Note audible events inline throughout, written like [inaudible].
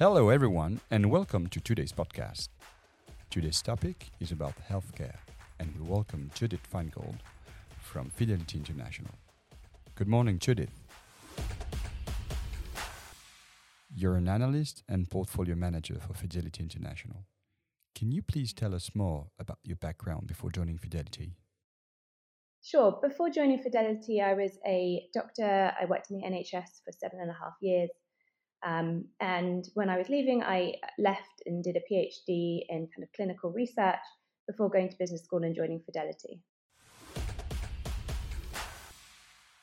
Hello, everyone, and welcome to today's podcast. Today's topic is about healthcare, and we welcome Judith Feingold from Fidelity International. Good morning, Judith. You're an analyst and portfolio manager for Fidelity International. Can you please tell us more about your background before joining Fidelity? Sure. Before joining Fidelity, I was a doctor. I worked in the NHS for seven and a half years. Um, and when I was leaving, I left and did a PhD in kind of clinical research before going to business school and joining Fidelity.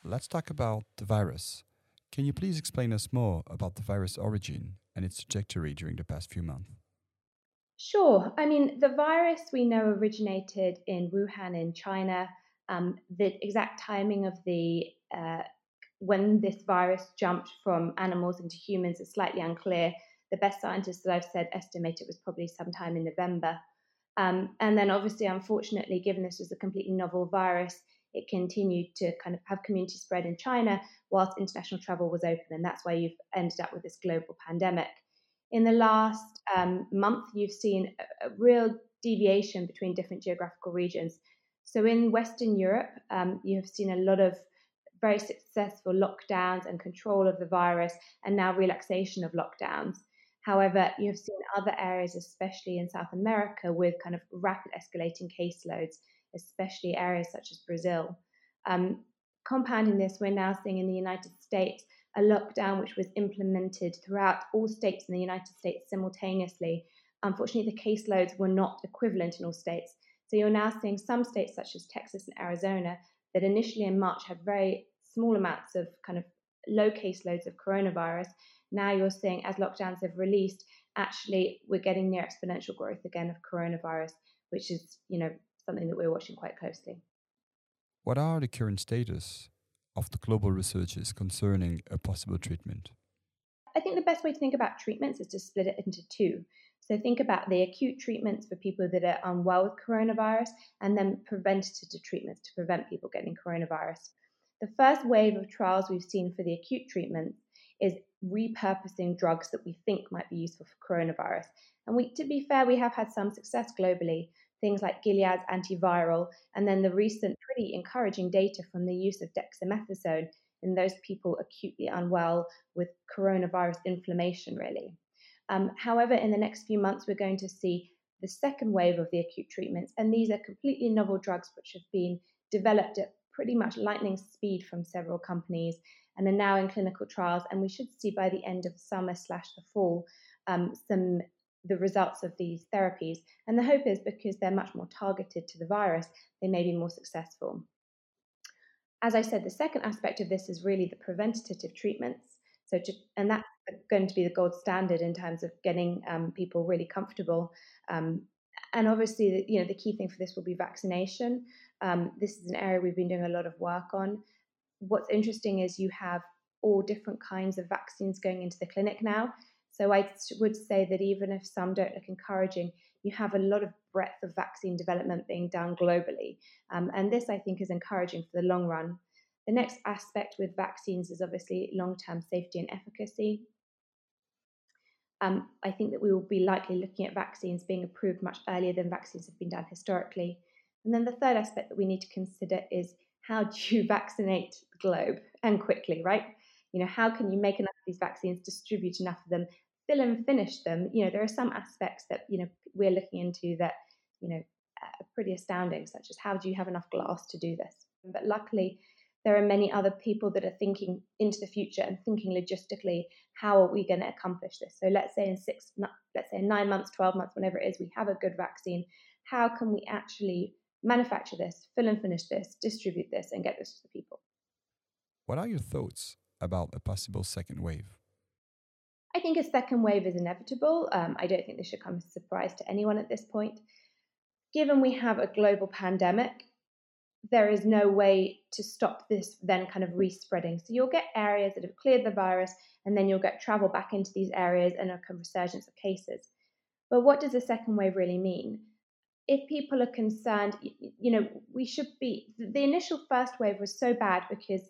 Let's talk about the virus. Can you please explain us more about the virus origin and its trajectory during the past few months? Sure. I mean, the virus we know originated in Wuhan in China. Um, the exact timing of the uh, when this virus jumped from animals into humans is slightly unclear. The best scientists that I've said estimate it was probably sometime in November. Um, and then, obviously, unfortunately, given this was a completely novel virus, it continued to kind of have community spread in China whilst international travel was open. And that's why you've ended up with this global pandemic. In the last um, month, you've seen a, a, real deviation between different geographical regions. So, in Western Europe, um, you have seen a lot of very successful lockdowns and control of the virus, and now relaxation of lockdowns. However, you've seen other areas, especially in South America, with kind of rapid escalating caseloads, especially areas such as Brazil. Um, compounding this, we're now seeing in the United States a lockdown which was implemented throughout all states in the United States simultaneously. Unfortunately, the caseloads were not equivalent in all states. So you're now seeing some states, such as Texas and Arizona, that initially in March had very small amounts of kind of low caseloads of coronavirus. Now you're seeing as lockdowns have released, actually we're getting near exponential growth again of coronavirus, which is, you know, something that we're watching quite closely. What are the current status of the global researches concerning a possible treatment? I think the best way to think about treatments is to split it into two. So think about the acute treatments for people that are unwell with coronavirus and then preventative treatments to prevent people getting coronavirus. The first wave of trials we've seen for the acute treatment is repurposing drugs that we think might be useful for coronavirus. And we, to be fair, we have had some success globally, things like Gilead's antiviral, and then the recent pretty encouraging data from the use of dexamethasone in those people acutely unwell with coronavirus inflammation, really. Um, however, in the next few months, we're going to see the second wave of the acute treatments, and these are completely novel drugs which have been developed at pretty much lightning speed from several companies and are now in clinical trials. And we should see by the end of summer slash the fall um, some the results of these therapies. And the hope is because they're much more targeted to the virus, they may be more successful. As I said, the second aspect of this is really the preventative treatments. So, to, and that's going to be the gold standard in terms of getting um, people really comfortable. Um, and obviously, you know, the key thing for this will be vaccination. Um, this is an area we've been doing a lot of work on. What's interesting is you have all different kinds of vaccines going into the clinic now. So I would say that even if some don't look encouraging, you have a lot of breadth of vaccine development being done globally. Um, and this, I think, is encouraging for the long run. The next aspect with vaccines is obviously long term safety and efficacy. Um, I think that we will be likely looking at vaccines being approved much earlier than vaccines have been done historically. And then the third aspect that we need to consider is how do you [laughs] vaccinate the globe and quickly, right? You know, how can you make enough of these vaccines, distribute enough of them, fill and finish them? You know, there are some aspects that, you know, we're looking into that, you know, are pretty astounding, such as how do you have enough glass to do this? But luckily, there are many other people that are thinking into the future and thinking logistically how are we going to accomplish this so let's say in six let's say in nine months 12 months whenever it is we have a good vaccine how can we actually manufacture this fill and finish this distribute this and get this to the people what are your thoughts about a possible second wave i think a second wave is inevitable um, i don't think this should come as a surprise to anyone at this point given we have a global pandemic there is no way to stop this then kind of respreading. So you'll get areas that have cleared the virus, and then you'll get travel back into these areas and a resurgence of cases. But what does the second wave really mean? If people are concerned, you know, we should be. The initial first wave was so bad because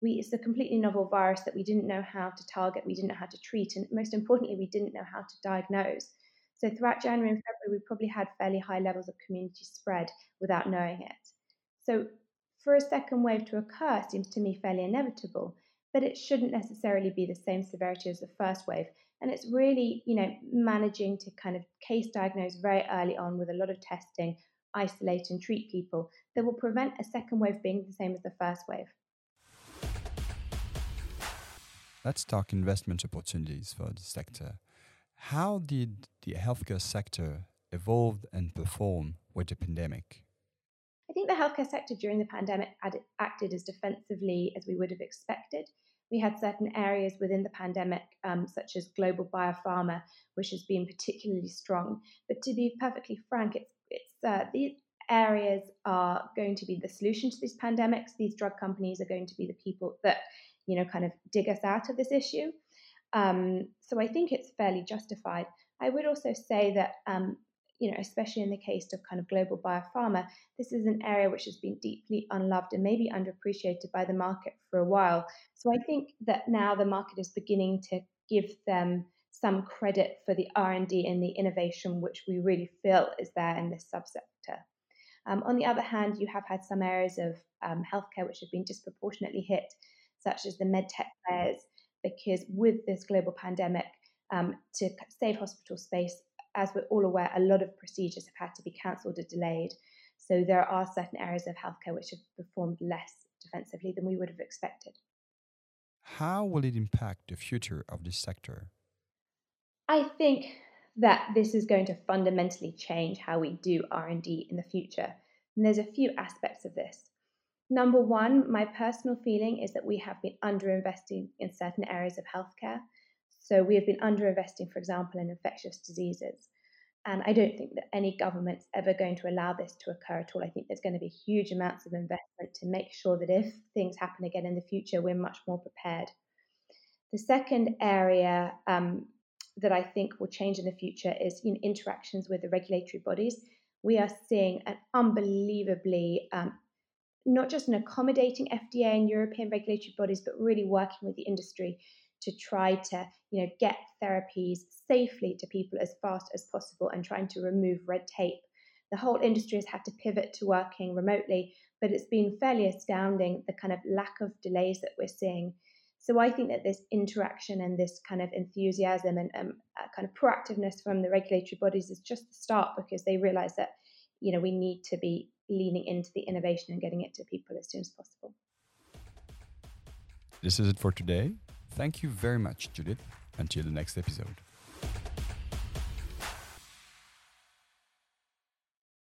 we, it's a completely novel virus that we didn't know how to target, we didn't know how to treat, and most importantly, we didn't know how to diagnose. So throughout January and February, we probably had fairly high levels of community spread without knowing it. So for a second wave to occur seems to me fairly inevitable, but it shouldn't necessarily be the same severity as the first wave. And it's really, you know, managing to kind of case diagnose very early on with a lot of testing, isolate and treat people that will prevent a second wave being the same as the first wave. Let's talk investment opportunities for the sector. How did the healthcare sector evolve and perform with the pandemic? I think the healthcare sector during the pandemic acted as defensively as we would have expected. We had certain areas within the pandemic, um, such as global biopharma, which has been particularly strong. But to be perfectly frank, it's, it's uh, these areas are going to be the solution to these pandemics. These drug companies are going to be the people that, you know, kind of dig us out of this issue. Um, so I think it's fairly justified. I would also say that um, you know, especially in the case of kind of global biopharma, this is an area which has been deeply unloved and maybe underappreciated by the market for a while. So I think that now the market is beginning to give them some credit for the R&D and the innovation which we really feel is there in this subsector. Um, on the other hand, you have had some areas of um, healthcare which have been disproportionately hit, such as the medtech players, because with this global pandemic, um, to save hospital space, as we're all aware, a lot of procedures have had to be cancelled or delayed. So there are certain areas of healthcare which have performed less defensively than we would have expected. How will it impact the future of this sector? I think that this is going to fundamentally change how we do R&D in the future. And there's a few aspects of this. Number one, my personal feeling is that we have been underinvesting in certain areas of healthcare. So we have been underinvesting, for example, in infectious diseases. And I don't think that any government's ever going to allow this to occur at all. I think there's going to be huge amounts of investment to make sure that if things happen again in the future, we're much more prepared. The second area um, that I think will change in the future is interactions with the regulatory bodies. We are seeing an unbelievably um, not just an accommodating FDA and European regulatory bodies, but really working with the industry to try to you know get therapies safely to people as fast as possible and trying to remove red tape. The whole industry has had to pivot to working remotely but it's been fairly astounding the kind of lack of delays that we're seeing. So i think that this interaction and this kind of enthusiasm and um, kind of proactiveness from the regulatory bodies is just the start because they realize that you know we need to be leaning into the innovation and getting it to people as soon as possible. This is it for today Thank you very much, Judith. Until the next episode.